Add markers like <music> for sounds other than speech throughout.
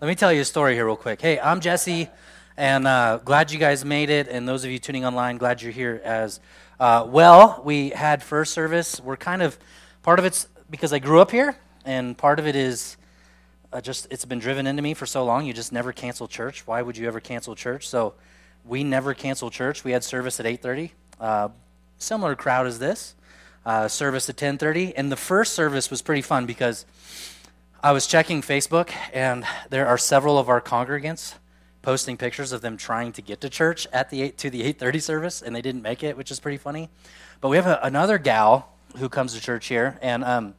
Let me tell you a story here, real quick. Hey, I'm Jesse, and uh, glad you guys made it. And those of you tuning online, glad you're here as uh, well. We had first service. We're kind of, part of it's because I grew up here, and part of it is uh, just it's been driven into me for so long. You just never cancel church. Why would you ever cancel church? So we never cancel church. We had service at 8:30. Uh, similar crowd as this. Uh, service at 10:30, and the first service was pretty fun because I was checking Facebook, and there are several of our congregants posting pictures of them trying to get to church at the 8 to the 8:30 service, and they didn't make it, which is pretty funny. But we have a, another gal who comes to church here, and um,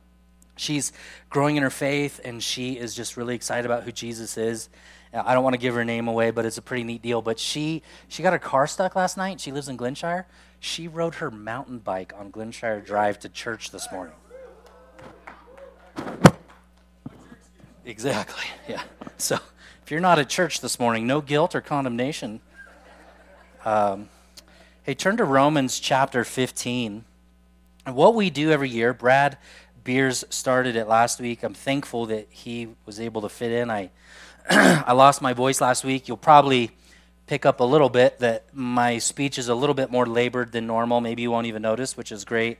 she's growing in her faith, and she is just really excited about who Jesus is. I don't want to give her name away, but it's a pretty neat deal. But she she got her car stuck last night. She lives in Glenshire. She rode her mountain bike on Glenshire Drive to church this morning. Exactly. <laughs> Yeah. So if you're not at church this morning, no guilt or condemnation. Um, hey, turn to Romans chapter 15. And what we do every year, Brad Beers started it last week. I'm thankful that he was able to fit in. I <clears throat> I lost my voice last week. You'll probably pick up a little bit that my speech is a little bit more labored than normal. Maybe you won't even notice, which is great.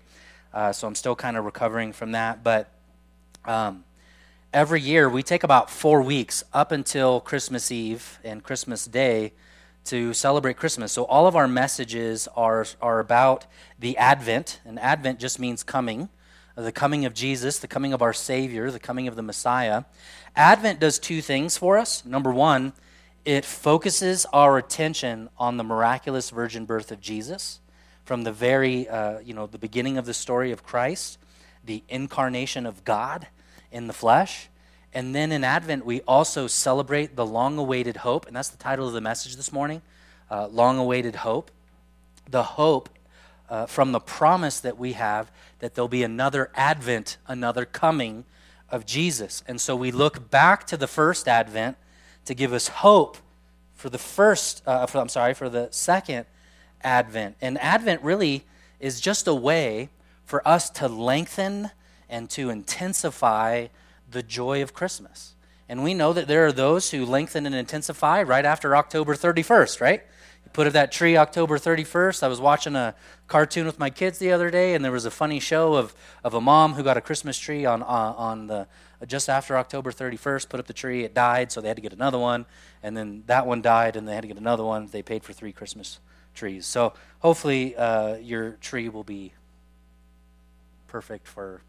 Uh, so I'm still kind of recovering from that. But um, every year we take about four weeks up until Christmas Eve and Christmas Day to celebrate Christmas. So all of our messages are, are about the Advent, and Advent just means coming the coming of Jesus, the coming of our Savior, the coming of the Messiah. Advent does two things for us. Number one, it focuses our attention on the miraculous virgin birth of Jesus from the very, uh, you know, the beginning of the story of Christ, the incarnation of God in the flesh. And then in Advent, we also celebrate the long awaited hope, and that's the title of the message this morning uh, Long Awaited Hope. The hope uh, from the promise that we have that there'll be another Advent, another coming of Jesus. And so we look back to the first Advent to give us hope for the first, uh, for, I'm sorry, for the second Advent. And Advent really is just a way for us to lengthen and to intensify the joy of Christmas. And we know that there are those who lengthen and intensify right after October 31st, right? You put up that tree October 31st. I was watching a cartoon with my kids the other day, and there was a funny show of, of a mom who got a Christmas tree on, on, on the just after October 31st, put up the tree. It died, so they had to get another one. And then that one died, and they had to get another one. They paid for three Christmas trees. So hopefully uh, your tree will be perfect for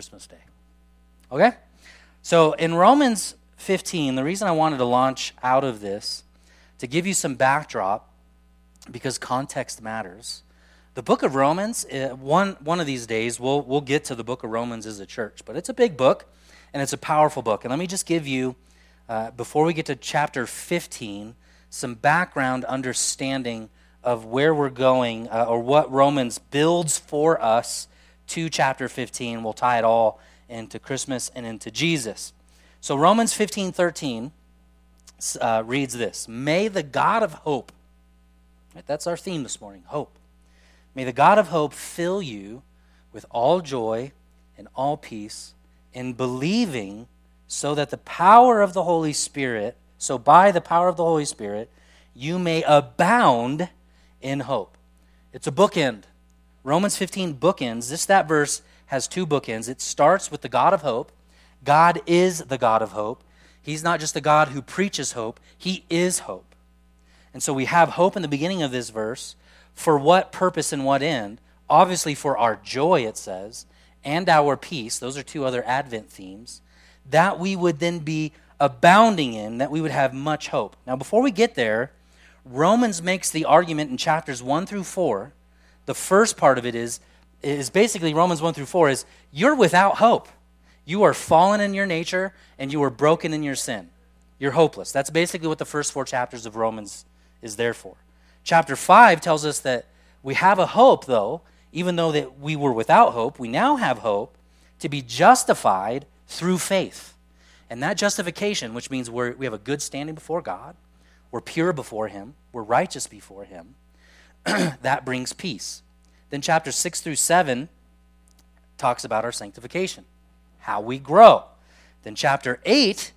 Christmas Day. Okay? So in Romans 15, the reason I wanted to launch out of this, to give you some backdrop, because context matters. The book of Romans, uh, one, one of these days, we'll, we'll get to the book of Romans as a church, but it's a big book and it's a powerful book. And let me just give you, uh, before we get to chapter 15, some background understanding of where we're going uh, or what Romans builds for us to chapter 15. We'll tie it all into Christmas and into Jesus. So Romans 15 13 uh, reads this May the God of hope, right, that's our theme this morning, hope. May the God of hope fill you with all joy and all peace in believing so that the power of the Holy Spirit, so by the power of the Holy Spirit, you may abound in hope. It's a bookend. Romans 15 bookends. This that verse has two bookends. It starts with the God of hope. God is the God of hope. He's not just a God who preaches hope, He is hope. And so we have hope in the beginning of this verse. For what purpose and what end? Obviously, for our joy, it says, and our peace. Those are two other Advent themes. That we would then be abounding in, that we would have much hope. Now, before we get there, Romans makes the argument in chapters 1 through 4. The first part of it is, is basically Romans 1 through 4 is you're without hope. You are fallen in your nature and you are broken in your sin. You're hopeless. That's basically what the first four chapters of Romans is there for. Chapter 5 tells us that we have a hope, though, even though that we were without hope, we now have hope to be justified through faith. And that justification, which means we we have a good standing before God, we're pure before Him, we're righteous before Him, <clears throat> that brings peace. Then chapter 6 through 7 talks about our sanctification how we grow. Then chapter 8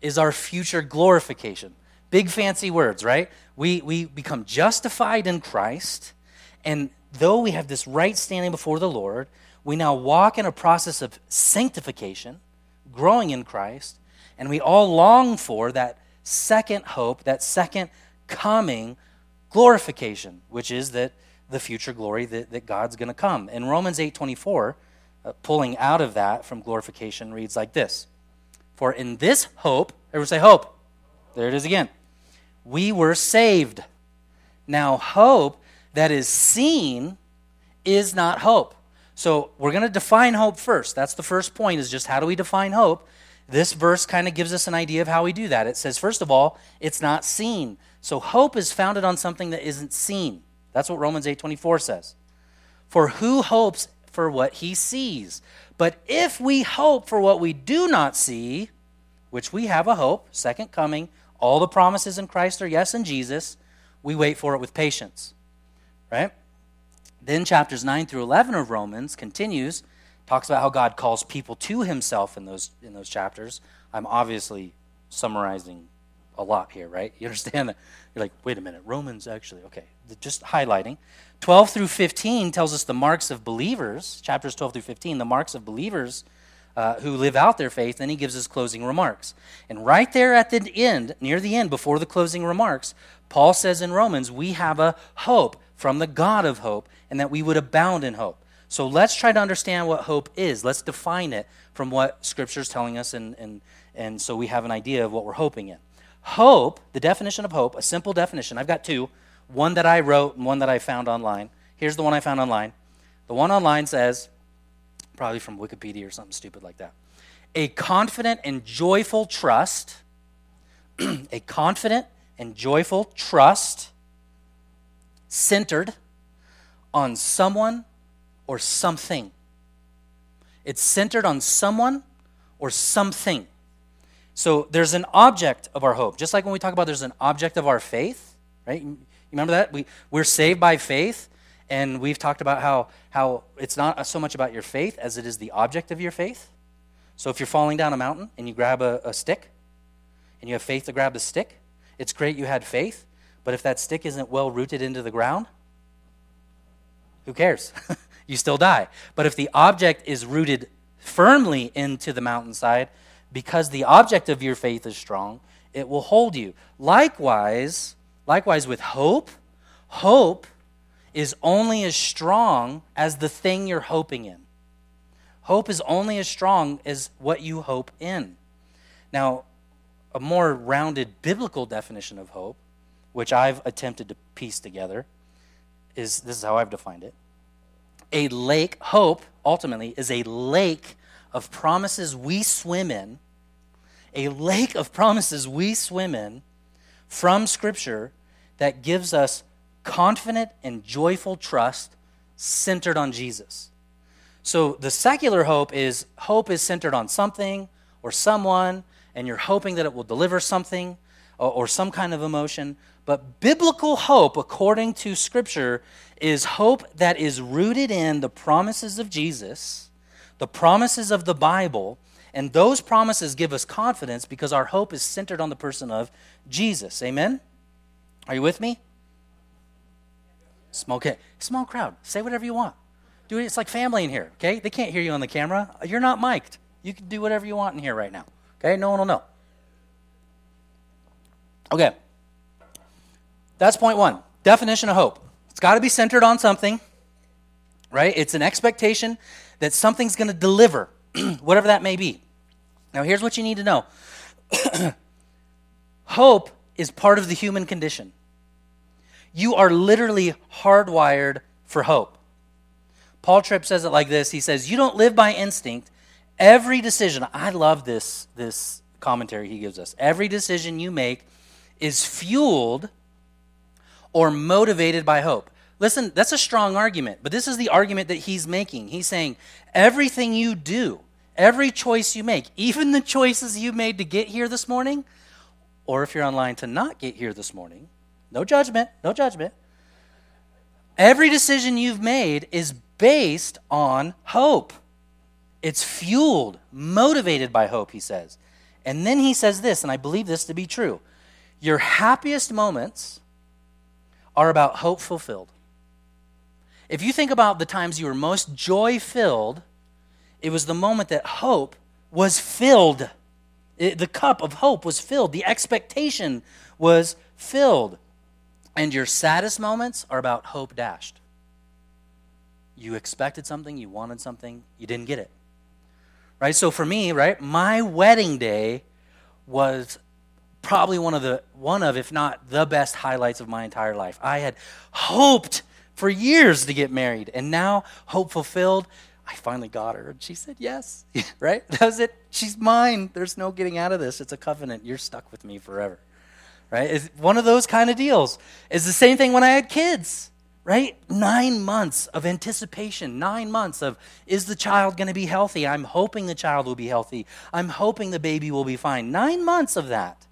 is our future glorification. Big fancy words, right? We, we become justified in Christ, and though we have this right standing before the Lord, we now walk in a process of sanctification, growing in Christ, and we all long for that second hope, that second coming glorification, which is that the future glory that, that God's going to come. In Romans 8:24, uh, pulling out of that from glorification reads like this. For in this hope, everyone say hope. There it is again. We were saved. Now hope that is seen is not hope. So we're going to define hope first. That's the first point is just how do we define hope? This verse kind of gives us an idea of how we do that. It says first of all, it's not seen. So hope is founded on something that isn't seen. That's what Romans 8:24 says. For who hopes for what he sees? But if we hope for what we do not see, which we have a hope, second coming, all the promises in Christ are yes in Jesus, we wait for it with patience. Right? Then chapters 9 through 11 of Romans continues, talks about how God calls people to himself in those in those chapters. I'm obviously summarizing a lot here, right? You understand that? You're like, wait a minute, Romans actually, okay, just highlighting. 12 through 15 tells us the marks of believers, chapters 12 through 15, the marks of believers uh, who live out their faith. Then he gives us closing remarks. And right there at the end, near the end, before the closing remarks, Paul says in Romans, we have a hope from the God of hope, and that we would abound in hope. So let's try to understand what hope is. Let's define it from what Scripture is telling us, and, and, and so we have an idea of what we're hoping in. Hope, the definition of hope, a simple definition, I've got two one that I wrote and one that I found online. Here's the one I found online. The one online says, probably from Wikipedia or something stupid like that, a confident and joyful trust, <clears throat> a confident and joyful trust centered on someone or something. It's centered on someone or something. So there's an object of our hope. Just like when we talk about there's an object of our faith, right? You remember that? We, we're saved by faith, and we've talked about how, how it's not so much about your faith as it is the object of your faith. So if you're falling down a mountain and you grab a, a stick, and you have faith to grab the stick, it's great you had faith, but if that stick isn't well rooted into the ground, who cares? <laughs> you still die. But if the object is rooted firmly into the mountainside, because the object of your faith is strong, it will hold you. Likewise, likewise with hope, hope is only as strong as the thing you're hoping in. Hope is only as strong as what you hope in. Now, a more rounded biblical definition of hope, which I've attempted to piece together, is this is how I've defined it. A lake, hope, ultimately, is a lake of promises we swim in a lake of promises we swim in from Scripture that gives us confident and joyful trust centered on Jesus. So the secular hope is hope is centered on something or someone, and you're hoping that it will deliver something or, or some kind of emotion. But biblical hope, according to Scripture, is hope that is rooted in the promises of Jesus, the promises of the Bible, and those promises give us confidence because our hope is centered on the person of Jesus. Amen? Are you with me? Small. Small crowd. Say whatever you want. Do it. It's like family in here, okay? They can't hear you on the camera. You're not mic'd. You can do whatever you want in here right now, okay? No one will know. Okay. That's point one. Definition of hope. It's got to be centered on something, right? It's an expectation that something's going to deliver, <clears throat> whatever that may be. Now, here's what you need to know <coughs> hope is part of the human condition. You are literally hardwired for hope. Paul Tripp says it like this He says, You don't live by instinct. Every decision, I love this, this commentary he gives us. Every decision you make is fueled or motivated by hope. Listen, that's a strong argument, but this is the argument that he's making. He's saying everything you do, Every choice you make, even the choices you made to get here this morning, or if you're online to not get here this morning, no judgment, no judgment. Every decision you've made is based on hope. It's fueled, motivated by hope, he says. And then he says this, and I believe this to be true Your happiest moments are about hope fulfilled. If you think about the times you were most joy filled, it was the moment that hope was filled. It, the cup of hope was filled. The expectation was filled. And your saddest moments are about hope dashed. You expected something, you wanted something, you didn't get it. Right? So for me, right, my wedding day was probably one of the one of if not the best highlights of my entire life. I had hoped for years to get married and now hope fulfilled. I finally got her and she said yes. <laughs> right? <laughs> That was it. She's mine. There's no getting out of this. It's a covenant. You're stuck with me forever. Right? It's one of those kind of deals. It's the same thing when I had kids right? Nine months of anticipation, nine months of is the child going to be healthy? I'm hoping the child will be healthy. I'm hoping the baby will be fine. Nine months of that.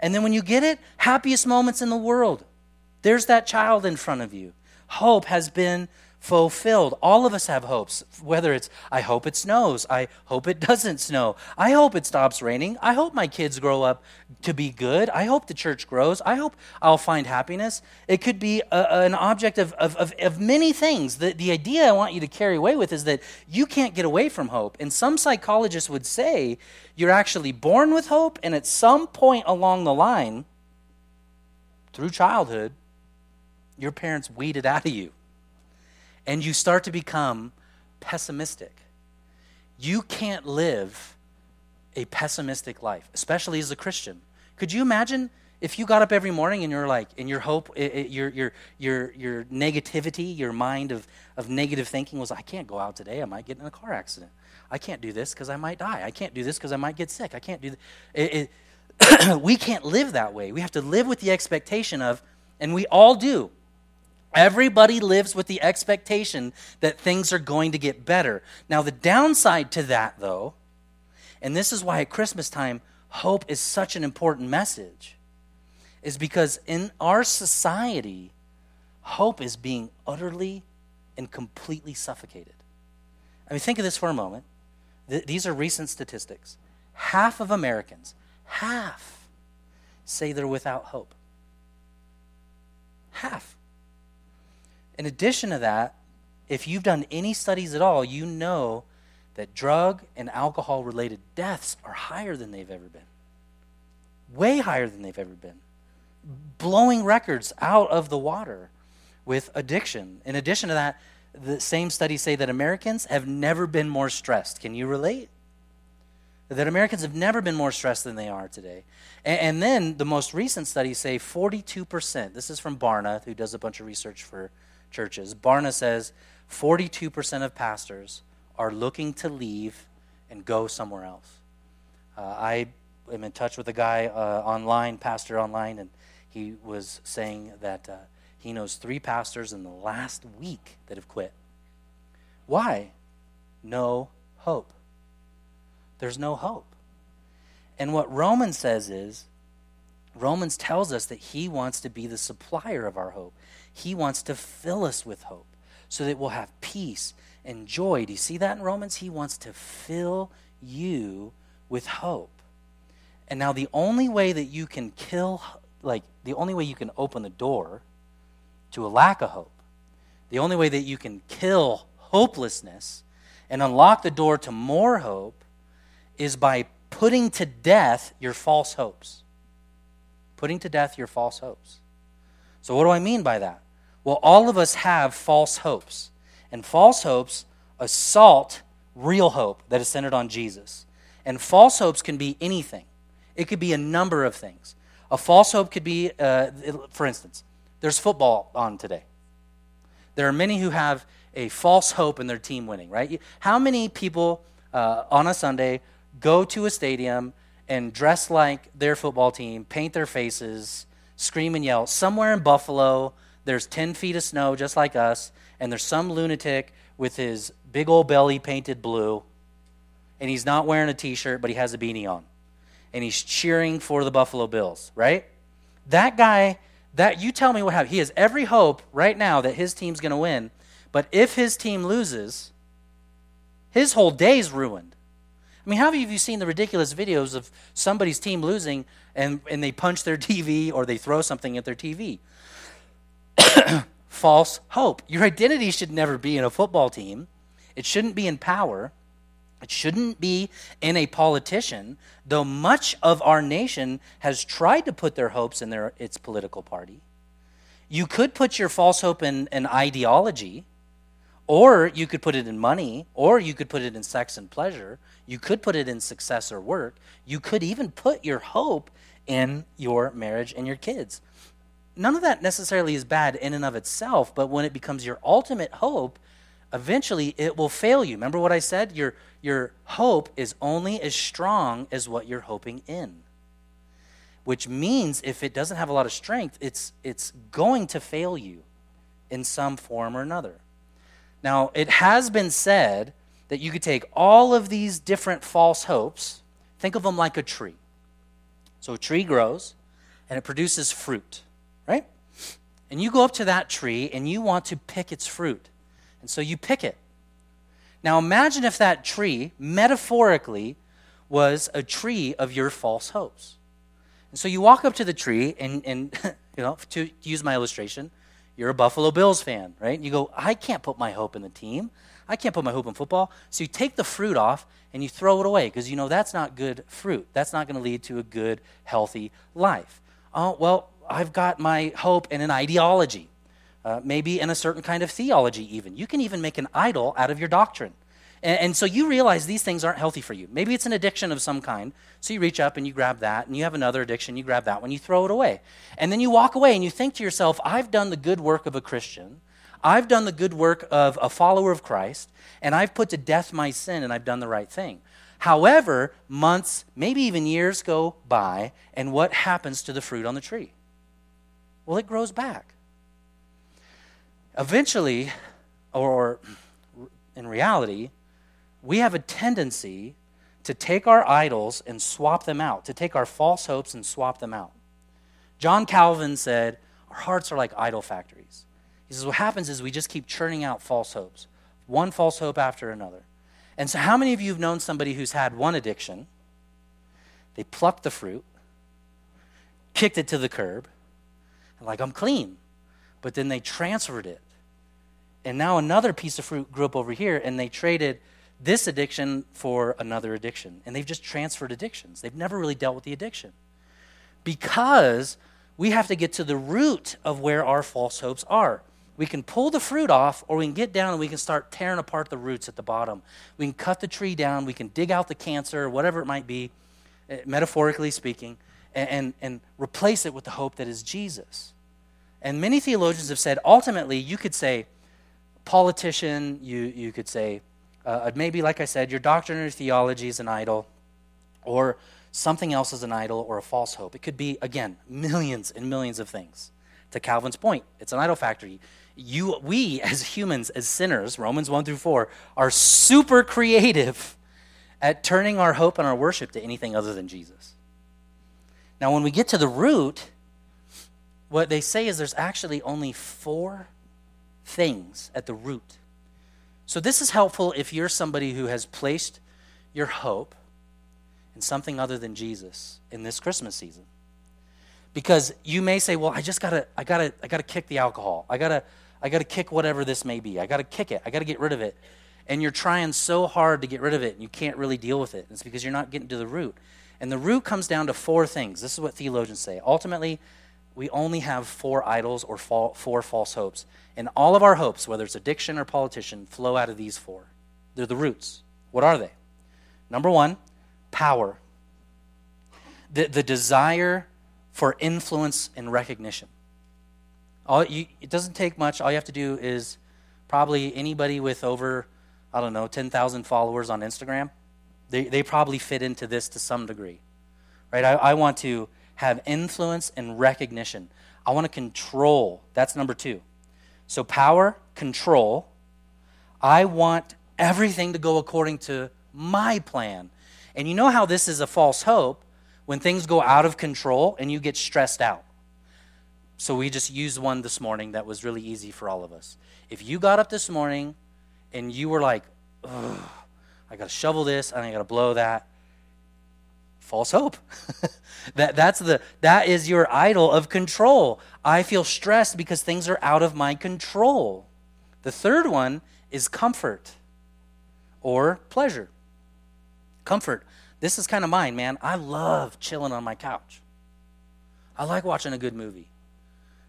And then when you get it, happiest moments in the world. There's that child in front of you. Hope has been fulfilled. All of us have hopes, whether it's, I hope it snows, I hope it <laughs> doesn't snow, I hope it stops raining, I hope my kids grow up to be good, I hope the church grows, I hope I'll find happiness. It could be a, an object of, of, of, of many things. The, the idea I want you to carry away with is that you can't get away from hope. And some psychologists would say you're actually born with hope, and at some point along the line, through childhood, your parents weed it out of you and you start to become pessimistic. You can't live a pessimistic life, especially as a Christian. Could you imagine if you got up every morning and you're like, in your hope, your, your, your, your negativity, your mind of, of negative thinking was, I can't go out today. I might get in a car accident. I can't do this because I might die. I can't do this because I might get sick. I can't do this. <clears throat> we can't live that way. We have to live with the expectation of, and we all do, Everybody lives with the expectation that things are going to get better. Now, the downside to that, though, and this is why at Christmas time, hope is such an important message, is because in our society, hope is being utterly and completely suffocated. I mean, think of this for a moment. Th- these are recent statistics. Half of Americans, half, say they're without hope. Half. In addition to that, if you've done any studies at all, you know that drug and alcohol related deaths are higher than they've ever been. Way higher than they've ever been. Blowing records out of the water with addiction. In addition to that, the same studies say that Americans have never been more stressed. Can you relate? That Americans have never been more stressed than they are today. And, and then the most recent studies say 42%. This is from Barna, who does a bunch of research for churches. Barna says 42% of pastors are looking to leave and go somewhere else. Uh, I am in touch with a guy uh, online, pastor online, and he was saying that uh, he knows three pastors in the last week that have quit. Why? No hope. There's no hope. And what Romans says is, Romans tells us that he wants to be the supplier of our hope. He wants to fill us with hope so that we'll have peace and joy. Do you see that in Romans? He wants to fill you with hope. And now, the only way that you can kill, like, the only way you can open the door to a lack of hope, the only way that you can kill hopelessness and unlock the door to more hope is by putting to death your false hopes. Putting to death your false hopes. So, what do I mean by that? Well, all of us have false hopes. And false hopes assault real hope that is centered on Jesus. And false hopes can be anything, it could be a number of things. A false hope could be, uh, for instance, there's football on today. There are many who have a false hope in their team winning, right? How many people uh, on a Sunday go to a stadium and dress like their football team, paint their faces, scream and yell? Somewhere in Buffalo, there's 10 feet of snow just like us, and there's some lunatic with his big old belly painted blue, and he's not wearing a t shirt, but he has a beanie on. And he's cheering for the Buffalo Bills, right? That guy, that you tell me what happened. He has every hope right now that his team's going to win, but if his team loses, his whole day's ruined. I mean, how many of you seen the ridiculous videos of somebody's team losing and, and they punch their <laughs> TV or they throw something at their TV? <coughs> False hope. Your identity should never be in a football team, it shouldn't be in power. It shouldn't be in a politician, though much of our nation has tried to put their hopes in their, its political party. You could put your false hope in an ideology, or you could put it in money, or you could put it in sex and pleasure. You could put it in success or work. You could even put your hope in your marriage and your kids. None of that necessarily is bad in and of itself, but when it becomes your ultimate hope, eventually it will fail you. Remember what I said? Your, your hope is only as strong as what you're hoping in. Which means if it doesn't have a lot of strength, it's, it's going to fail you in some form or another. Now, it has been said that you could take all of these different false hopes, think of them like a tree. So a tree grows and it produces fruit, right? And you go up to that tree and you want to pick its fruit. And so you pick it. Now imagine if that tree, metaphorically, was a tree of your false hopes. And so you walk up to the tree, and, and <laughs> you know, to use my illustration, you're a Buffalo Bills fan, right? You go, I can't put my hope in the team. I can't put my hope in football. So you take the fruit off and you throw it away because you know that's not good fruit. That's not going to lead to a good, healthy life. Oh, well, I've got my hope in an ideology uh, maybe in a certain kind of theology, even. You can even make an idol out of your doctrine. And, and, so you realize these things aren't healthy for you. Maybe it's an addiction of some kind. So you reach up and you grab that, and you have another addiction, you grab that one, you throw it away. And then you walk away and you think to yourself, I've done the good work of a Christian. I've done the good work of a follower of Christ, and I've put to death my sin, and I've done the right thing. However, months, maybe even years go by, and what happens to the fruit on the tree? Well, it grows back. Eventually, or in reality, we have a tendency to take our idols and swap them out, to take our false hopes and swap them out. John Calvin said, Our hearts are like idol factories. He says, What happens is we just keep churning out false hopes, one false hope after another. And so, how many of you have known somebody who's had one addiction? They plucked the fruit, kicked it to the curb, and like, I'm clean but then they transferred it. And now another piece of fruit grew up over here, and they traded this addiction for another addiction. And they've just transferred addictions. They've never really dealt with the addiction. Because we have to get to the root of where our false hopes are. We can pull the fruit off, or we can get down and we can start tearing apart the roots at the bottom. We can cut the tree down, we can dig out the cancer, whatever it might be, eh, metaphorically speaking, and, and, and replace it with the hope that is Jesus. And many theologians have said ultimately, you could say politician, you, you could say uh, maybe, like I said, your doctrine or theology is an idol, or something else is an idol or a false hope. It could be, again, millions and millions of things. To Calvin's point, it's an idol factory. You, we, <laughs> as humans, as sinners, Romans 1 through 4, are super creative at turning our hope and our worship to anything other than Jesus. Now, when we get to the root, what they say is there's actually only four things at the root. So, this is helpful if you're somebody who has placed your hope in something other than Jesus in this Christmas season. Because you may say, well, I just gotta, I gotta, I gotta kick the alcohol. I gotta, I gotta kick whatever this may be. I gotta kick it. I gotta get rid of it. And you're trying so hard to get rid of it, and you can't really deal with it. It's because you're not getting to the root. And the root comes down to four things. This is what theologians say. Ultimately, we only have four idols or four false hopes. And all of our hopes, whether it's addiction or politician, flow out of these four. They're the roots. What are they? Number one, power. The, the desire for influence and recognition. All you, it doesn't take much. All you have to do is probably anybody with over, I don't know, 10,000 followers on Instagram, they, they probably fit into this to some degree. Right? I, I want to have influence and recognition. I want to control. That's number two. So, power, control. I want everything to go according to my plan. And you know how this is a false hope when things go out of control and you get stressed out. So, we just used one this morning that was really easy for all of us. If you got up this morning and you were like, I got to shovel this and I got to blow that. False hope. <laughs> that, that's the, that is your idol of control. I feel stressed because things are out of my control. The third one is comfort or pleasure. Comfort. This is kind of mine, man. I love chilling on my couch. I like watching a good movie.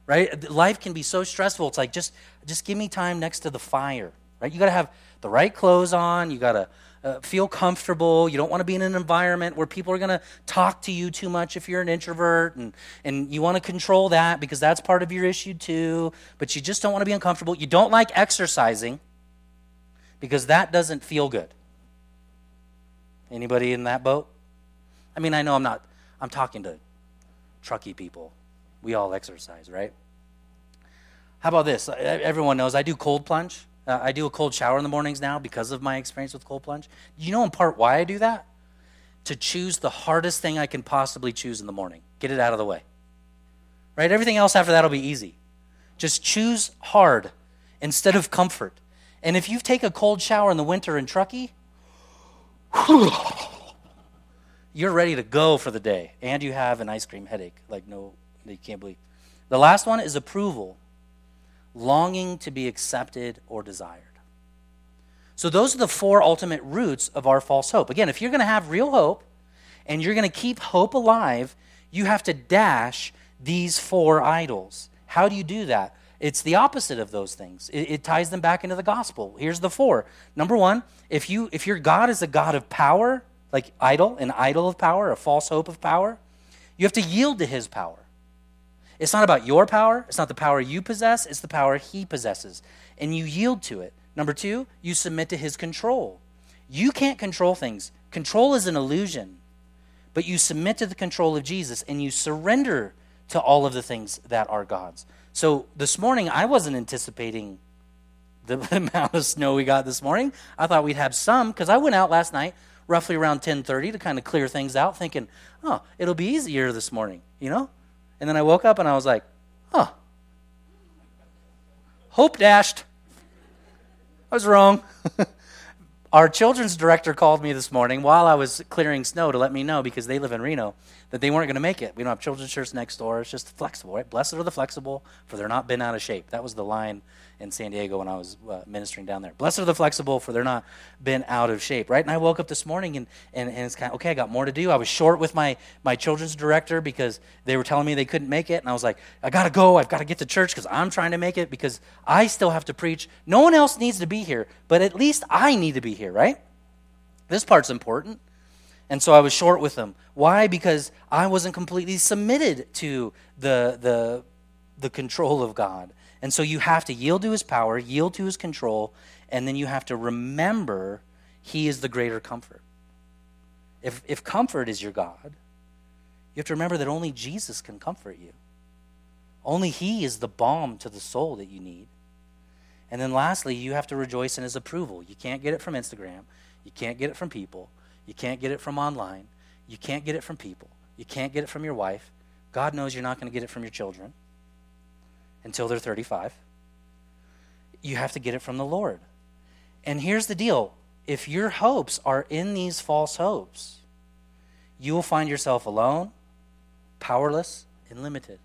Right? Life can be so stressful. It's like just just give me time next to the fire. Right? You got to have the right clothes on. You got to uh, feel comfortable. You don't want to be in an environment where people are going to talk to you too much if you're an introvert, and, and you want to control that because that's part of your issue too. But you just don't want to be uncomfortable. You don't like exercising because that doesn't feel good. Anybody in that boat? I mean, I know I'm not, I'm talking to Truckee people. We all exercise, right? How about this? Everyone knows I do cold plunge. Uh, I do a cold shower in the mornings now because of my experience with cold plunge. You know, in part, why I do that? To choose the hardest thing I can possibly choose in the morning. Get it out of the way. Right? Everything else after that will be easy. Just choose hard instead of comfort. And if you take a cold shower in the winter in Truckee, <sighs> you're ready to go for the day. And you have an ice cream headache, like no, you can't believe. The last one is approval, longing to be accepted or desired. So those are the four ultimate roots of our false hope. Again, if you're going to have real hope and you're going to keep hope alive, you have to dash these four idols. How do you do that? It's the opposite of those things. It, it, ties them back into the gospel. Here's the four. Number one, if you if your God is a God of power, like idol, an idol of power, a false hope of power, you have to yield to his power. It's not about your power, it's not the power you possess, it's the power he possesses. And you yield to it. Number two, you submit to his control. You can't control things. Control is an illusion. But you submit to the control of Jesus and you surrender to all of the things that are God's. So this morning, I wasn't anticipating the <laughs> amount of snow we got this morning. I thought we'd have some because I went out last night roughly around 10:30 to kind of clear things out, thinking, "Oh, it'll be easier this morning," you know. And then I woke up and I was like, "Huh, hope dashed. I was wrong." <laughs> Our children's director called me this morning while I was clearing snow to let me know because they live in Reno that they weren't going to make it. We don't have children's shirts next door. It's just flexible, right? Blessed are the flexible, for they're not been out of shape. That was the line in San Diego when I was uh, ministering down there. Blessed are the flexible, for they're not been out of shape, right? And I woke up this morning and, and, and it's kind of, okay, I got more to do. I was short with my, my children's director because they were telling me they couldn't make it. And I was like, I got to go. I've got to get to church because I'm trying to make it because I still have to preach. No one else needs to be here, but at least I need to be here, right? This part's important. And so I was short with them. Why? Because I wasn't completely submitted to the, the, the control of God. And so you have to yield to his power, yield to his control, and then you have to remember he is the greater comfort. If, if comfort is your God, you have to remember that only Jesus can comfort you. Only he is the balm to the soul that you need. And then lastly, you have to rejoice in his approval. You can't get it from Instagram. You can't get it from people. You can't get it from online. You can't get it from people. You can't get it from your wife. God knows you're not going to get it from your children until they're 35. You have to get it from the Lord. And here's the deal if your hopes are in these false hopes, you will find yourself alone, powerless, and limited.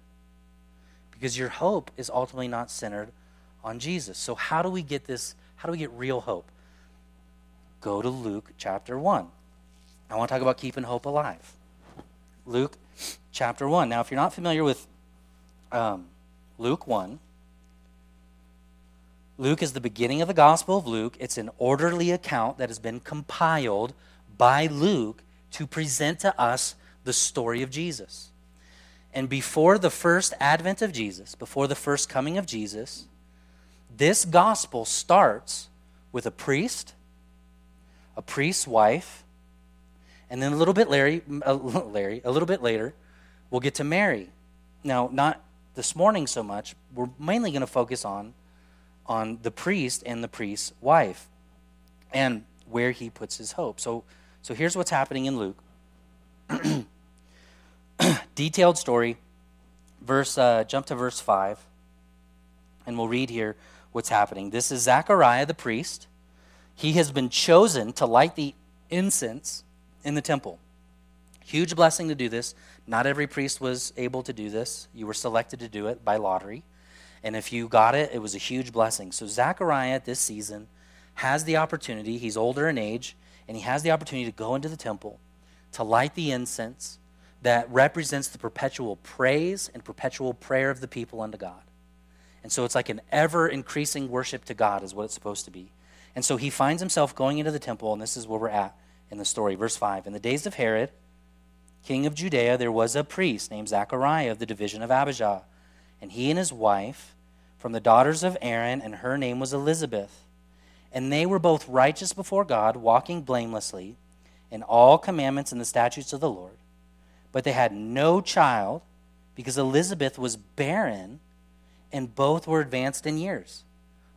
Because your hope is ultimately not centered on Jesus. So, how do we get this? How do we get real hope? Go to Luke chapter 1. I want to talk about keeping hope alive. Luke chapter 1. Now, if you're not familiar with um, Luke 1. Luke is the beginning of the Gospel of Luke. It's an orderly account that has been compiled by Luke to present to us the story of Jesus. And before the first advent of Jesus, before the first coming of Jesus, this gospel starts with a priest, a priest's wife, and then a little bit Larry, <laughs> Larry, a little bit later, we'll get to Mary. Now, not this morning so much, we're mainly going to focus on, on the priest and the priest's wife and where he puts his hope. So, so here's what's happening in Luke. <clears throat> Detailed story. Verse, uh, jump to verse 5, and we'll read here what's happening. This is Zechariah the priest. he has been chosen to light the incense in the temple. Huge blessing to do this. Not every priest was able to do this. You were selected to do it by lottery. And if you got it, it was a huge blessing. So Zechariah this season has the opportunity, he's older in age, and he has the opportunity to go into the temple to light the incense that represents the perpetual praise and perpetual prayer of the people unto God. And so it's like an ever increasing worship to God, is what it's supposed to be. And so he finds himself going into the temple, and this is where we're at in the story. Verse 5 In the days of Herod, king of Judea, there was a priest named Zachariah of the division of Abijah. And he and his wife, from the daughters of Aaron, and her name was Elizabeth. And they were both righteous before God, walking blamelessly in all commandments and the statutes of the Lord. But they had no child because Elizabeth was barren and both were advanced in years.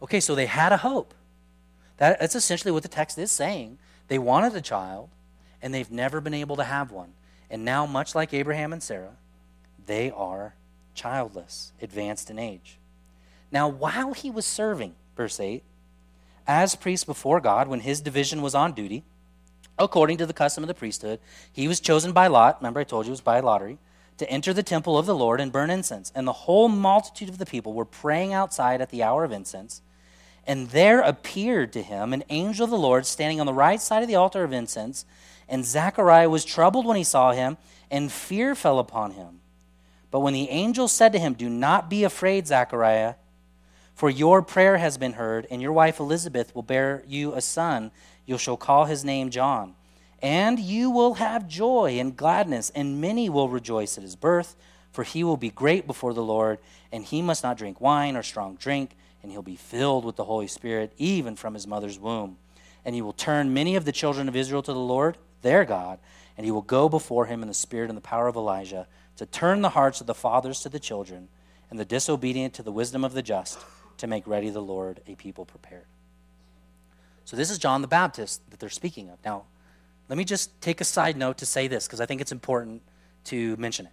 Okay, so they had a hope. That, that's essentially what the text is saying. They wanted a child, and they've never been able to have one. And now, much like Abraham and Sarah, they are childless, advanced in age. Now, while he was serving, verse 8, as priest before God, when his division was on duty, according to the custom of the priesthood, he was chosen by lot. Remember, I told you it was by lottery to enter the temple of the Lord and burn incense. And the whole multitude of the people were praying outside at the hour of incense. And there appeared to him an angel of the Lord standing on the right side of the altar of incense. And Zechariah was troubled when he saw him, and fear fell upon him. But when the angel said to him, Do not be afraid, Zechariah, for your prayer has been heard, and your wife Elizabeth will bear you a son. You shall call his name John. And you will have joy and gladness, and many will rejoice at his birth, for he will be great before the Lord, and he must not drink wine or strong drink, and he'll be filled with the Holy Spirit, even from his mother's womb. And he will turn many of the children of Israel to the Lord, their God, and he will go before him in the spirit and the power of Elijah, to turn the hearts of the fathers to the children, and the disobedient to the wisdom of the just, to make ready the Lord a people prepared. So, this is John the Baptist that they're speaking of. Now, let me just take a side note to say this because I think it's important to mention it.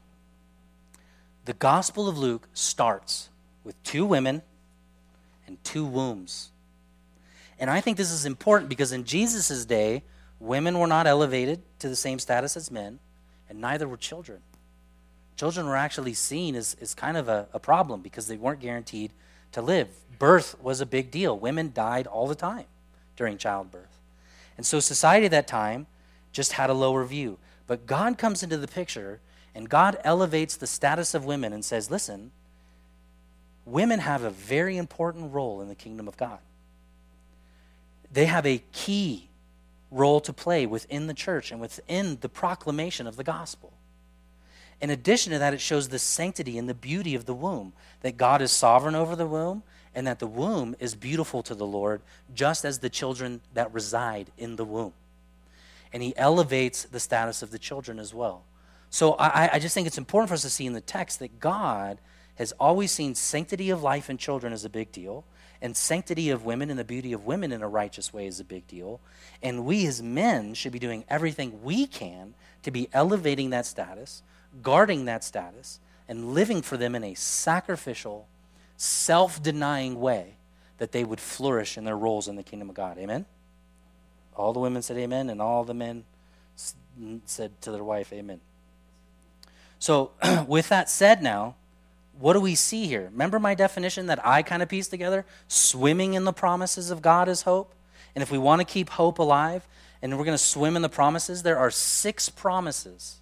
The Gospel of Luke starts with two women and two wombs. And I think this is important because in Jesus' day, women were not elevated to the same status as men, and neither were children. Children were actually seen as, as kind of a, a problem because they weren't guaranteed to live. Birth was a big deal. Women died all the time during childbirth. And so, society at that time just had a lower view. But God comes into the picture and God elevates the status of women and says, listen, women have a very important role in the kingdom of God. They have a key role to play within the church and within the proclamation of the gospel. In addition to that, it shows the sanctity and the beauty of the womb, that God is sovereign over the womb, and that the womb is beautiful to the Lord, just as the children that reside in the womb and he elevates the status of the children as well. So I, I, just think it's important for us to see in the text that God has always seen sanctity of life in children as a big deal, and sanctity of women and the beauty of women in a righteous way is a big deal. And we as men should be doing everything we can to be elevating that status, guarding that status, and living for them in a sacrificial, self denying way that they would flourish in their roles in the kingdom of God. Amen? All the women said amen, and all the men said to their wife, amen. So, <clears throat> with that said, now, what do we see here? Remember my definition that I kind of pieced together? Swimming in the promises of God is hope. And if we want to keep hope alive and we're going to swim in the promises, there are six promises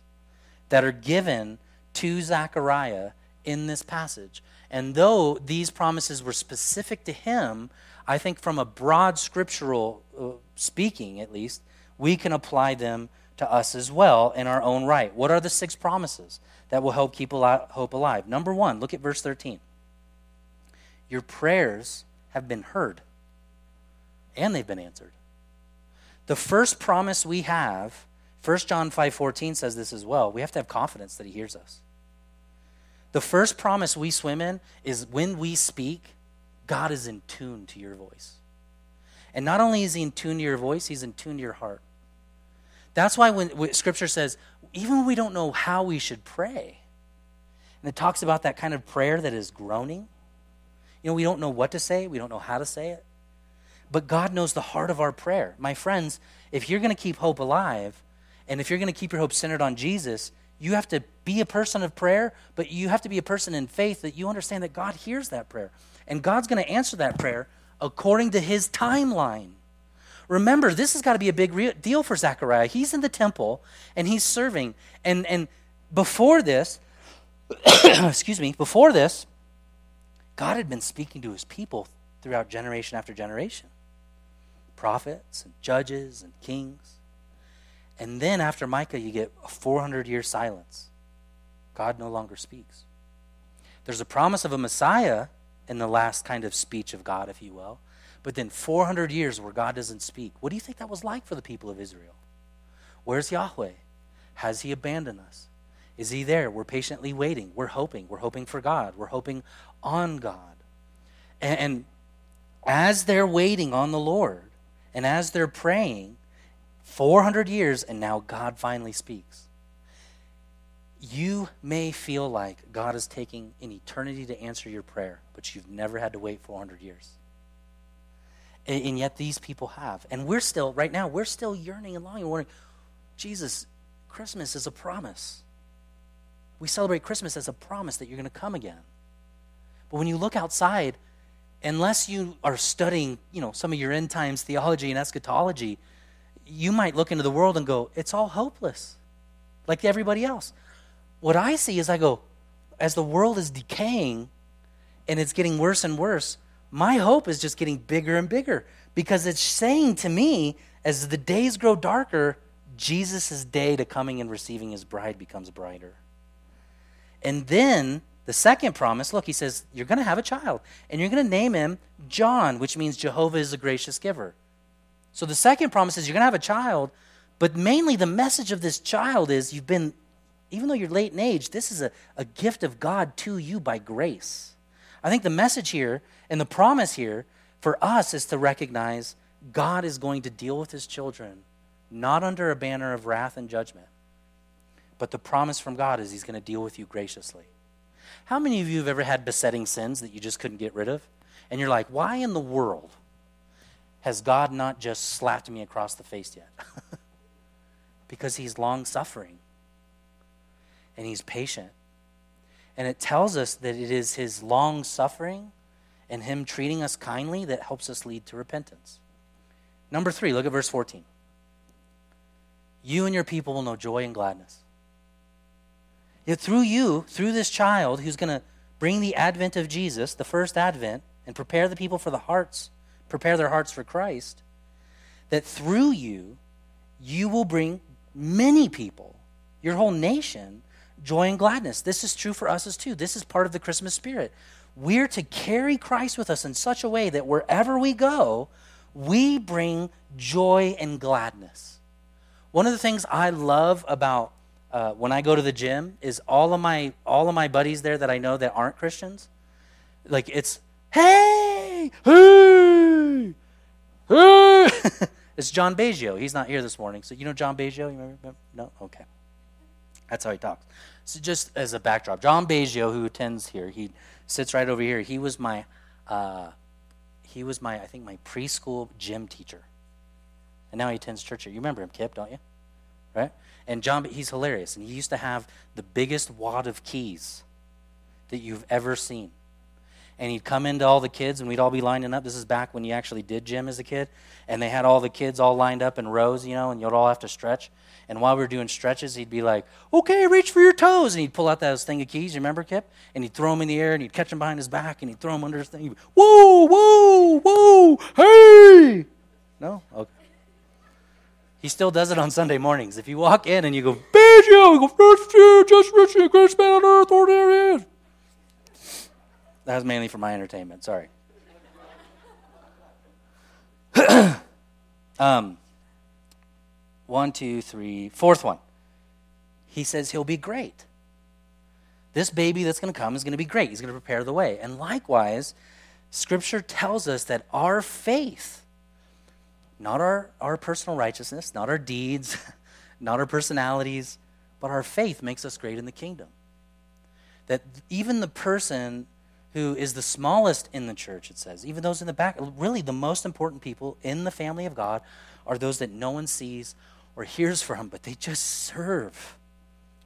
that are given to Zechariah in this passage. And though these promises were specific to him, I think from a broad scriptural uh, speaking, at least, we can apply them to us as well in our own right. What are the six promises that will help keep hope alive? Number one, look at verse 13. Your prayers have been heard, and they've been answered. The first promise we have, 1 John 5:14 says this as well. We have to have confidence that he hears us. The first promise we swim in is when we speak, God is in tune to your voice. And not only is he in tune to your voice, he's in tune to your heart. That's why when, when Scripture says, even when we don't know how we should pray, and it talks about that kind of prayer that is groaning, you know, we don't know what to say, we don't know how to say it. But God knows the heart of our prayer. My friends, if you're going to keep hope alive, and if you're going to keep your hope centered on Jesus, you have to be a person of prayer, but you have to be a person in faith that you understand that God hears that prayer. And God's going to answer that prayer according to his timeline. Remember, this has got to be a big deal for Zechariah. He's in the temple and he's serving. And, and before this, <coughs> excuse me, before this, God had been speaking to his people throughout generation after generation prophets and judges and kings. And then after Micah, you get a 400 year silence. God no longer speaks. There's a promise of a Messiah in the last kind of speech of God, if you will. But then 400 years where God doesn't speak. What do you think that was like for the people of Israel? Where's Yahweh? Has he abandoned us? Is he there? We're patiently waiting. We're hoping. We're hoping for God. We're hoping on God. And, and as they're waiting on the Lord and as they're praying, 400 years, and now God finally speaks. You may feel like God is taking an eternity to answer your prayer, but you've never had to wait 400 years. And, and yet these people have. And we're still, right now, we're still yearning and longing and wondering, Jesus, Christmas is a promise. We celebrate Christmas as a promise that you're going to come again. But when you look outside, unless you are studying, you know, some of your end times theology and eschatology, you might look into the world and go, it's all hopeless, like everybody else. What I see is I go, as the world is decaying and it's getting worse and worse, my hope is just getting bigger and bigger because it's saying to me, as the days grow darker, Jesus' day to coming and receiving his bride becomes brighter. And then the second promise look, he says, You're going to have a child, and you're going to name him John, which means Jehovah is a gracious giver. So the second promise is you're going to have a child, but mainly the message of this child is you've been, even though you're late in age, this is a, a gift of God to you by grace. I think the message here and the promise here for us is to recognize God is going to deal with his children, not under a banner of wrath and judgment, but the promise from God is he's going to deal with you graciously. How many of you have ever had besetting sins that you just couldn't get rid of? And you're like, why in the world has God not just slapped me across the face yet? <laughs> because he's long suffering and he's patient. And it tells us that it is his long suffering and him treating us kindly that helps us lead to repentance. Number three, look at verse 14. You and your people will know joy and gladness. Yet through you, through this child who's going to bring the advent of Jesus, the first advent, and prepare the people for the hearts prepare their hearts for Christ, that through you, you will bring many people, your whole nation, joy and gladness. This is true for us as too. This is part of the Christmas spirit. We're to carry Christ with us in such a way that wherever we go, we bring joy and gladness. One of the things I love about uh, when I go to the gym is all of my all of my buddies there that I know that aren't Christians. Like it's hey hey <laughs> it's John Bajio. He's not here this morning. So you know John Bajio? You remember? No? Okay. That's how he talks. So just as a backdrop, John Baggio, who attends here, he sits right over here. He was my, uh, he was my, I think my preschool gym teacher, and now he attends church here. You remember him, Kip, don't you? Right? And John, he's hilarious, and he used to have the biggest wad of keys that you've ever seen and he'd come into all the kids and we'd all be lining up. This is back when you actually did gym as a kid. And they had all the kids all lined up in rows, you know, and you'd all have to stretch. And while we were doing stretches, he'd be like, okay, reach for your toes. And he'd pull out that thing of keys, you remember, Kip? And he'd throw them in the air and he'd catch them behind his back and he'd throw them under his thing. Be, whoa, whoa, whoa, hey! No? Okay. He still does it on Sunday mornings. If you walk in and you go, you go, just reaching, greatest man on earth. That was mainly for my entertainment. Sorry. <clears throat> um, one, two, three, fourth one. He says he'll be great. This baby that's going to come is going to be great. He's going to prepare the way. And likewise, Scripture tells us that our faith, not our, our personal righteousness, not our deeds, <laughs> not our personalities, but our faith makes us great in the kingdom. That even the person who is the smallest in the church, it says. Even those in the back, really the most important people in the family of God are those that no one sees or hears from, but they just serve,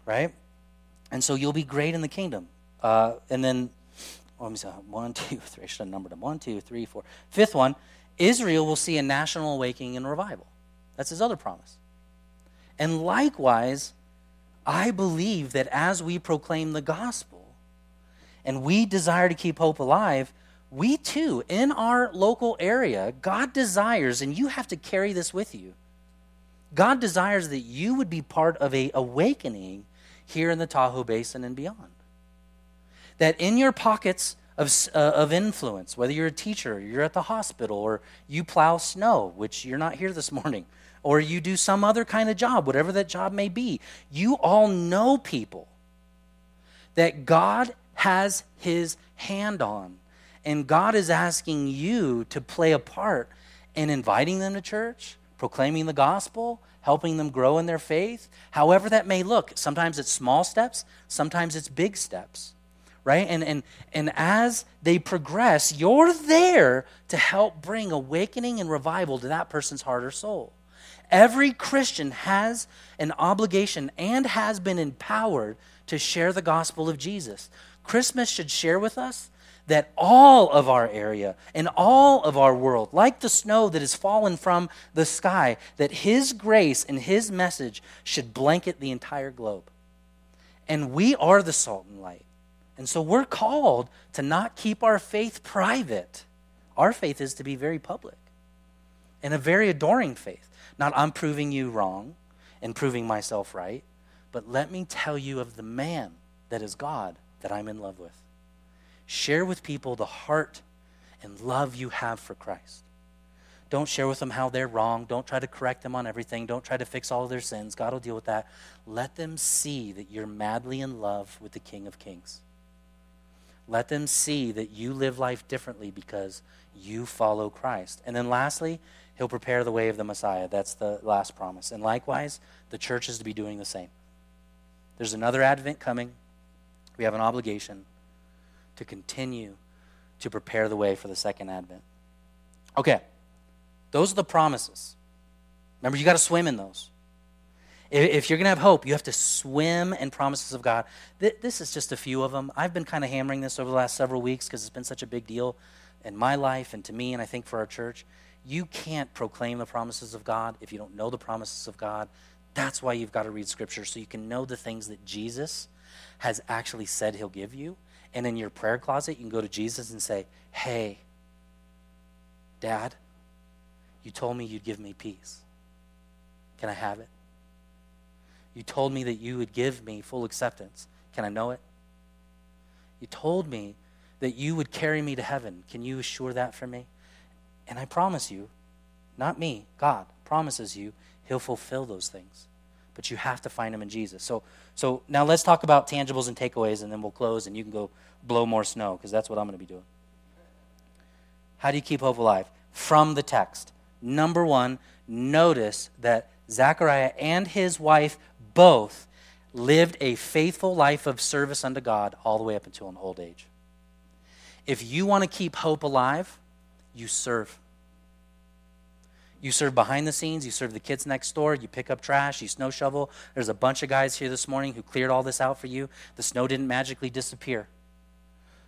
right? And so you'll be great in the kingdom. Uh, and then, well, let me see, one, <laughs> two, three. I should have numbered them. One, two, three, four. Fifth one, Israel will see a national awakening and revival. That's his other promise. And likewise, I believe that as we proclaim the gospel and we desire to keep hope alive, we too, in our local area, God desires, and you have to carry this with you. God desires that you would be part of a awakening here in the Tahoe Basin and beyond. That in your pockets of, uh, of influence, whether you're a teacher, you're at the hospital, or you plow snow, which you're not here this morning, <laughs> or you do some other kind of job, whatever that job may be, you all know people that God has his hand on. And God is asking you to play a part in inviting them to church, proclaiming the gospel, helping them grow in their faith, however that may look. Sometimes it's small steps, sometimes it's big steps. Right? And and and as they progress, you're there to help bring awakening and revival to that person's heart or soul. Every Christian has an obligation and has been empowered to share the gospel of Jesus. Christmas should share with us that all of our area and all of our world, like the snow that has fallen from the sky, that His grace and His message should blanket the entire globe. And we are the salt and light. And so we're called to not keep our faith private. Our faith is to be very public and a very adoring faith. Not I'm proving you wrong and proving myself right, but let me tell you of the man that is God that I'm in love with. Share with people the heart and love you have for Christ. Don't share with them how they're wrong. Don't try to correct them on everything. Don't try to fix all of their sins. God will deal with that. Let them see that you're madly in love with the King of Kings. Let them see that you live life differently because you follow Christ. And then lastly, he'll prepare the way of the Messiah. That's the last promise. And likewise, the church is to be doing the same. There's another advent coming. We have an obligation to continue to prepare the way for the second advent. Okay, those are the promises. Remember, you got to swim in those. If you're going to have hope, you have to swim in promises of God. This is just a few of them. I've been kind of hammering this over the last several weeks because it's been such a big deal in my life and to me, and I think for our church. You can't proclaim the promises of God if you don't know the promises of God. That's why you've got to read Scripture so you can know the things that Jesus has actually said he'll give you. And in your prayer closet, you can go to Jesus and say, Hey, Dad, you told me you'd give me peace. Can I have it? You told me that you would give me full acceptance. Can I know it? You told me that you would carry me to heaven. Can you assure that for me? And I promise you, not me, God promises you, He'll fulfill those things but you have to find them in Jesus. So, so now let's talk about tangibles and takeaways, and then we'll close, and you can go blow more snow because that's what I'm going to be doing. How do you keep hope alive? From the text. Number one, notice that Zechariah and his wife both lived a faithful life of service unto God all the way up until an old age. If you want to keep hope alive, you serve. You serve behind the scenes, you serve the kids next door, you pick up trash, you snow shovel. There's a bunch of guys here this morning who cleared all this out for you. The snow didn't magically disappear.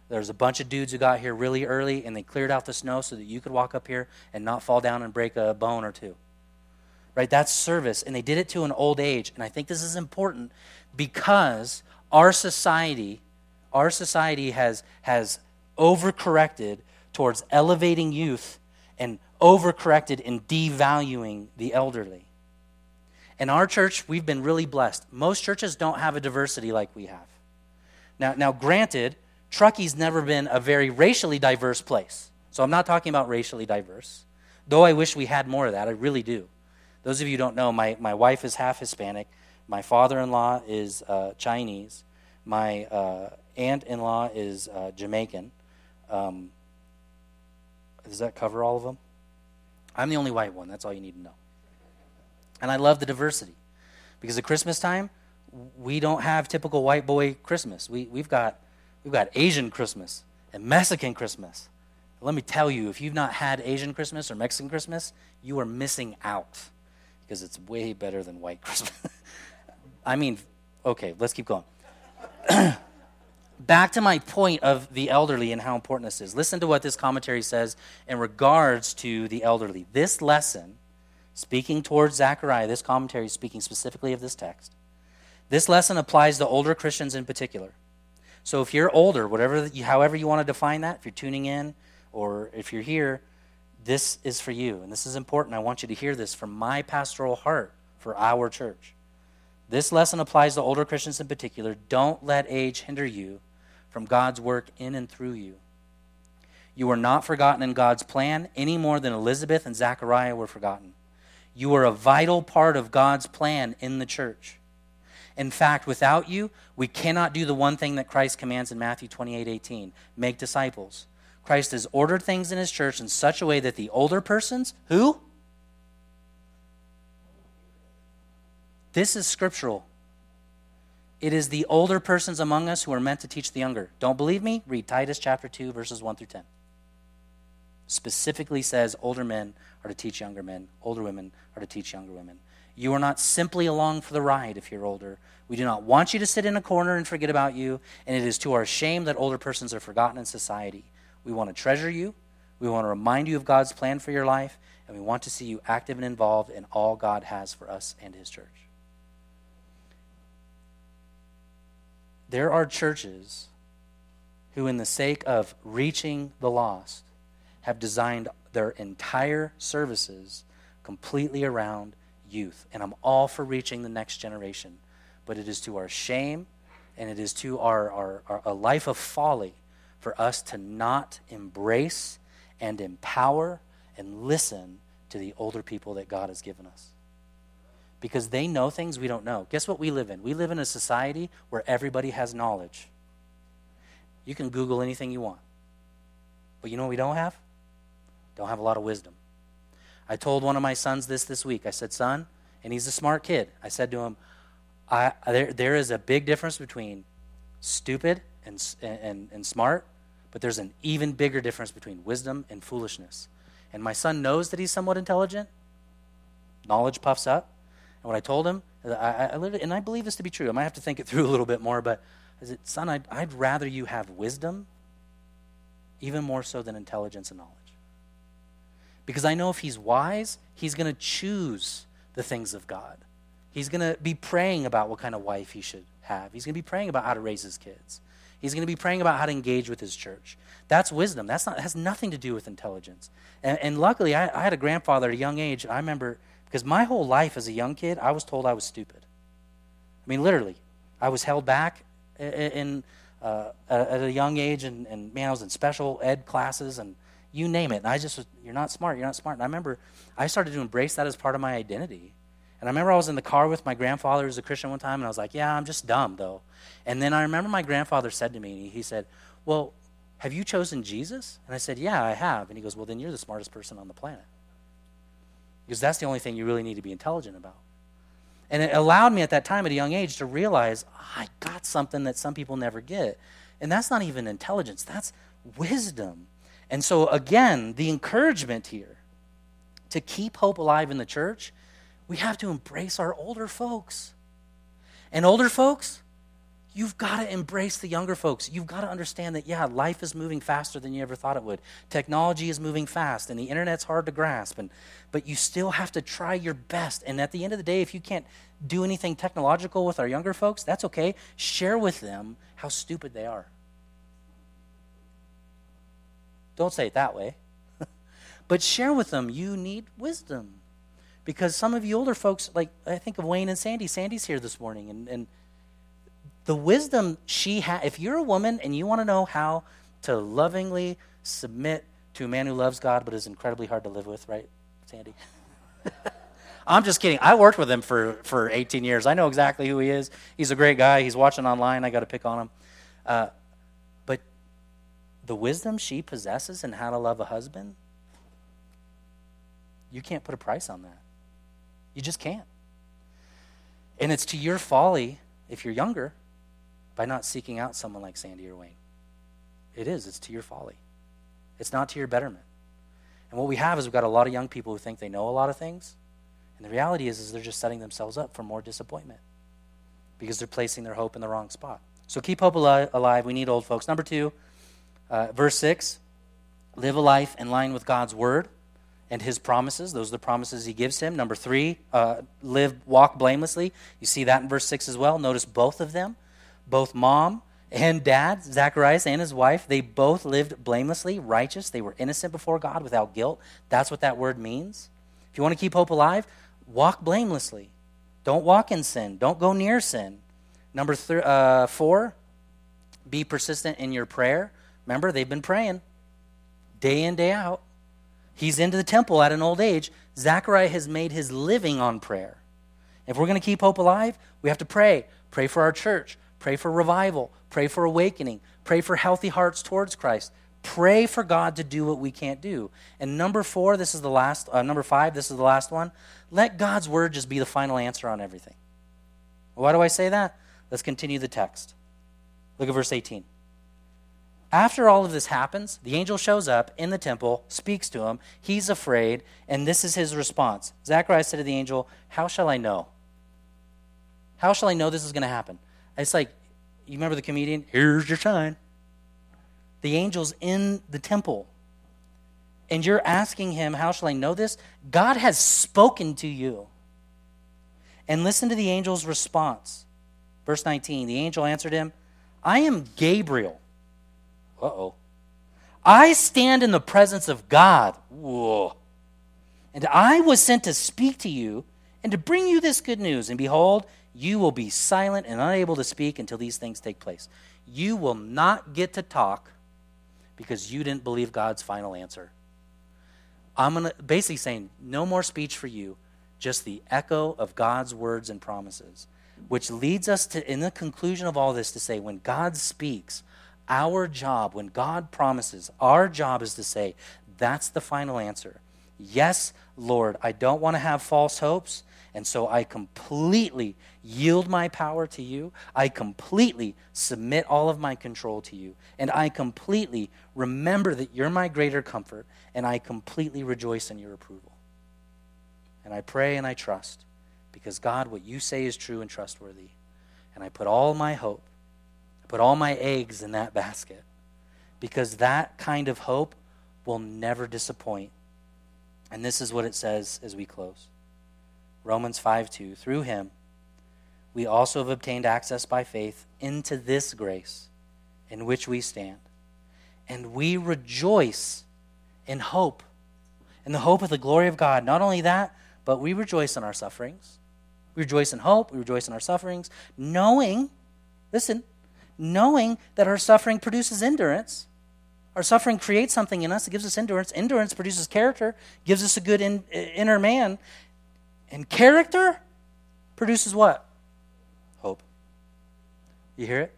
There's a bunch of dudes who got here really early and they cleared out the snow so that you could walk up here and not fall down and break a bone or two. Right? That's service. And they did it to an old age. And I think this is important because our society, our society has, has overcorrected towards elevating youth and overcorrected in devaluing the elderly. In our church, we've been really blessed. Most churches don't have a diversity like we have. Now, now granted, Truckee's never been a very racially diverse place. So I'm not talking about racially diverse, though I wish we had more of that. I really do. Those of you who don't know, my, my wife is half Hispanic. My father in law is uh, Chinese. My uh, aunt in law is uh, Jamaican. Um, does that cover all of them? I'm the only white one. That's all you need to know. And I love the diversity because at Christmas time, we don't have typical white boy Christmas. We, we've, got, we've got Asian Christmas. and Mexican Christmas. Let me tell you, if you've not had Asian Christmas or Mexican Christmas, you are missing out because it's way better than white Christmas. <laughs> I mean, okay, let's keep going. <clears throat> Back to my point of the elderly and how important this is. Listen to what this commentary says in regards to the elderly. This lesson, speaking towards Zechariah, this commentary is speaking specifically of this text. This lesson applies to older Christians in particular. So if you're older, whatever, however you want to define that, if you're tuning in or if you're here, this is for you. And this is important. I want you to hear this from my pastoral heart for our church. This lesson applies to older Christians in particular. Don't let age hinder you from God's work in and through you. You are not forgotten in God's plan any more than Elizabeth and Zachariah were forgotten. You are a vital part of God's plan in the church. In fact, without you, we cannot do the one thing that Christ commands in Matthew 28 18 make disciples. Christ has ordered things in his church in such a way that the older persons, who? This is scriptural. It is the older persons among us who are meant to teach the younger. Don't believe me? Read Titus chapter 2, verses 1 through 10. Specifically says older men are to teach younger men, older women are to teach younger women. You are not simply along for the ride if you're older. We do not want you to sit in a corner and forget about you, and it is to our shame that older persons are forgotten in society. We want to treasure you. We want to remind you of God's plan for your life, and we want to see you active and involved in all God has for us and His church. There are churches who, in the sake of reaching the lost, have designed their entire services completely around youth. And I'm all for reaching the next generation. But it is to our shame and it is to our, our, our a life of folly for us to not embrace and empower and listen to the older people that God has given us. Because they know things we don't know. Guess what we live in? We live in a society where everybody has knowledge. You can Google anything you want. But you know what we don't have? Don't have a lot of wisdom. I told one of my sons this this week. I said, son, and he's a smart kid. I said to him, I, there, there is a big difference between stupid and, and, and smart but there's an even bigger difference between wisdom and foolishness. And my son knows that he's somewhat intelligent. Knowledge puffs up. And what I told him, I, I, and I believe this to be true. I might have to think it through <laughs> a little bit more, but I said, son, I'd, I'd rather you have wisdom, even more so than intelligence and knowledge. Because I know if he's wise, he's going to choose the things of God. He's going to be praying about what kind of wife he should have. He's going to be praying about how to raise his kids. He's going to be praying about how to engage with his church. That's wisdom. That's not has nothing to do with intelligence. And, and luckily, I, I, had a grandfather at a young age. I remember because my whole life as a young kid, I was told I was stupid. I mean, literally, I was held back in, uh, at a young age, and, and man, I was in special ed classes and you name it. And I just was, you're not smart. You're not smart. And I remember I started to embrace that as part of my identity. And I remember I was in the car with my grandfather who's a Christian one time, and I was like, yeah, I'm just dumb, though. And then I remember my grandfather said to me, he said, well, have you chosen Jesus? And I said, yeah, I have. And he goes, well, then you're the smartest person on the planet. Because that's the only thing you really need to be intelligent about. And it allowed me at that time, at a young age, to realize I got something that some people never get. And that's not even intelligence, that's wisdom. And so, again, the encouragement here to keep hope alive in the church we have to embrace our older folks. And older folks, you've got to embrace the younger folks. You've got to understand that, yeah, life is moving faster than you ever thought it would. Technology is moving fast, and the internet's hard to grasp. And, but you still have to try your best. And at the end of the day, if you can't do anything technological with our younger folks, that's okay. Share with them how stupid they are. Don't say it that way. <laughs> but share with them you need wisdom because some of you older folks, like I think of Wayne and Sandy. Sandy's here this morning, and, and the wisdom she has. If you're a woman and you want to know how to lovingly submit to a man who loves God but is incredibly hard to live with, right, Sandy? <laughs> I'm just kidding. I worked with him for, for 18 years. I know exactly who he is. He's a great guy. He's watching online. I got to pick on him. Uh, but the wisdom she possesses in how to love a husband, you can't put a price on that. You just can't. And it's to your folly, if you're younger, by not seeking out someone like Sandy or Wayne. It is. It's to your folly. It's not to your betterment. And what we have is we've got a lot of young people who think they know a lot of things. And the reality is, is they're just setting themselves up for more disappointment because they're placing their hope in the wrong spot. So keep hope alive. We need old folks. Number two, uh, verse 6 live a life in line with God's word and his promises. Those are the promises he gives him. Number three, uh, live, walk blamelessly. You see that in verse 6 as well. Notice both of them, both mom and dad, Zacharias and his wife, they both lived blamelessly, righteous. They were innocent before God without guilt. That's what that word means. If you want to keep hope alive, walk blamelessly. Don't walk in sin. Don't go near sin. Number th- uh, four, be persistent in your prayer. Remember, they've been praying day in, day out. He's into the temple at an old age. Zachariah has made his living on prayer. If we're going to keep hope alive, we have to pray. Pray for our church. Pray for revival. Pray for awakening. Pray for healthy hearts towards Christ. Pray for God to do what we can't do. And number four, this is the last, uh, number five, this is the last one. Let God's word just be the final answer on everything. Why do I say that? Let's continue the text. Look at verse 18. After all of this happens, the angel shows up in the temple, speaks to him. He's afraid, and this is his response. Zacharias said to the angel, How shall I know? How shall I know this is going to happen? It's like, you remember the comedian? Here's your sign. The angel's in the temple. And you're asking him, How shall I know this? God has spoken to you. And listen to the angel's response. Verse 19 The angel answered him, I am Gabriel. Uh oh. I stand in the presence of God. Whoa. And I was sent to speak to you and to bring you this good news. And behold, you will be silent and unable to speak until these things take place. You will not get to talk because you didn't believe God's final answer. I'm gonna, basically saying, no more speech for you, just the echo of God's words and promises. Which leads us to, in the conclusion of all this, to say, when God speaks, our job, when God promises, our job is to say, that's the final answer. Yes, Lord, I don't want to have false hopes. And so I completely yield my power to you. I completely submit all of my control to you. And I completely remember that you're my greater comfort. And I completely rejoice in your approval. And I pray and I trust because, God, what you say is true and trustworthy. And I put all my hope, I put all my eggs in that basket because that kind of hope will never disappoint. And this is what it says as we close. Romans 5 2. Through him, we also have obtained access by faith into this grace in which we stand. And we rejoice in hope, in the hope of the glory of God. Not only that, but we rejoice in our sufferings. We rejoice in hope. We rejoice in our sufferings, knowing, listen, knowing that our suffering produces endurance. Our suffering creates something in us. It gives us endurance. Endurance produces character, gives us a good in, inner man. And character produces what? Hope. You hear it?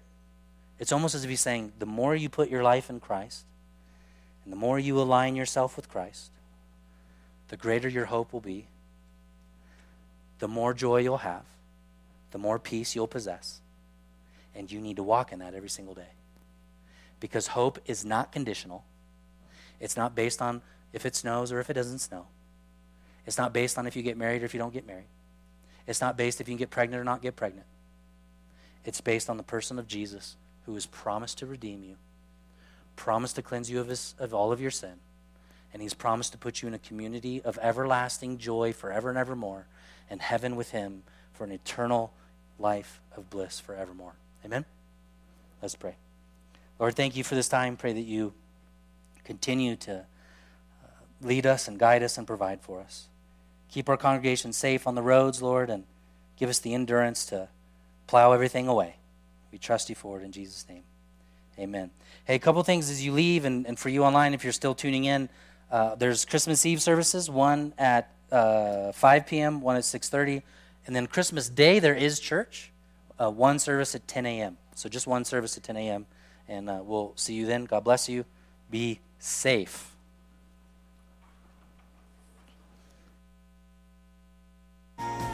It's almost as if he's saying the more you put your life in Christ and the more you align yourself with Christ, the greater your hope will be, the more joy you'll have, the more peace you'll possess. And you need to walk in that every single day. Because hope is not conditional, it's not based on if it snows or if it doesn't snow. It's not based on if you get married or if you don't get married. It's not based if you can get pregnant or not get pregnant. It's based on the person of Jesus who has promised to redeem you, promised to cleanse you of, his, of all of your sin, and he's promised to put you in a community of everlasting joy forever and evermore, and heaven with him for an eternal life of bliss forevermore. Amen? Let's pray. Lord, thank you for this time. Pray that you continue to uh, lead us and guide us and provide for us. Keep our congregation safe on the roads, Lord, and give us the endurance to plow everything away. We trust you for it in Jesus' name. Amen. Hey, a couple things as you leave, and, and for you online, if you're still tuning in, uh, there's Christmas Eve services, one at uh, 5 p.m., one at 6.30. And then Christmas Day, there is church, uh, one service at 10 a.m. So just one service at 10 a.m. And uh, we'll see you then. God bless you. Be safe. Brightly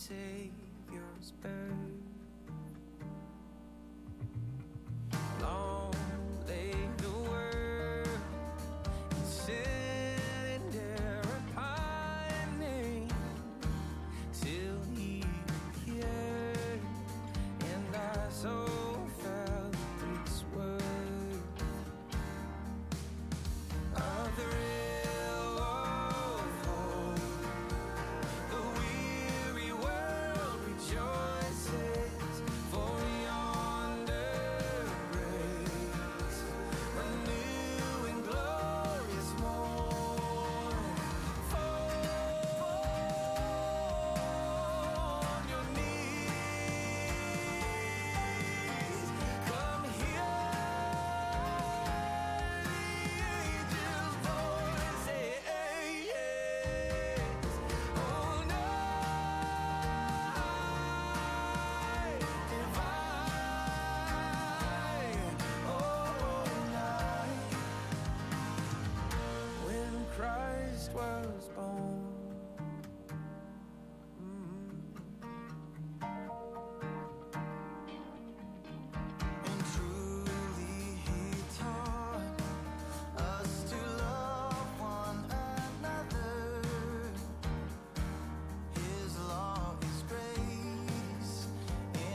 Savior's birth.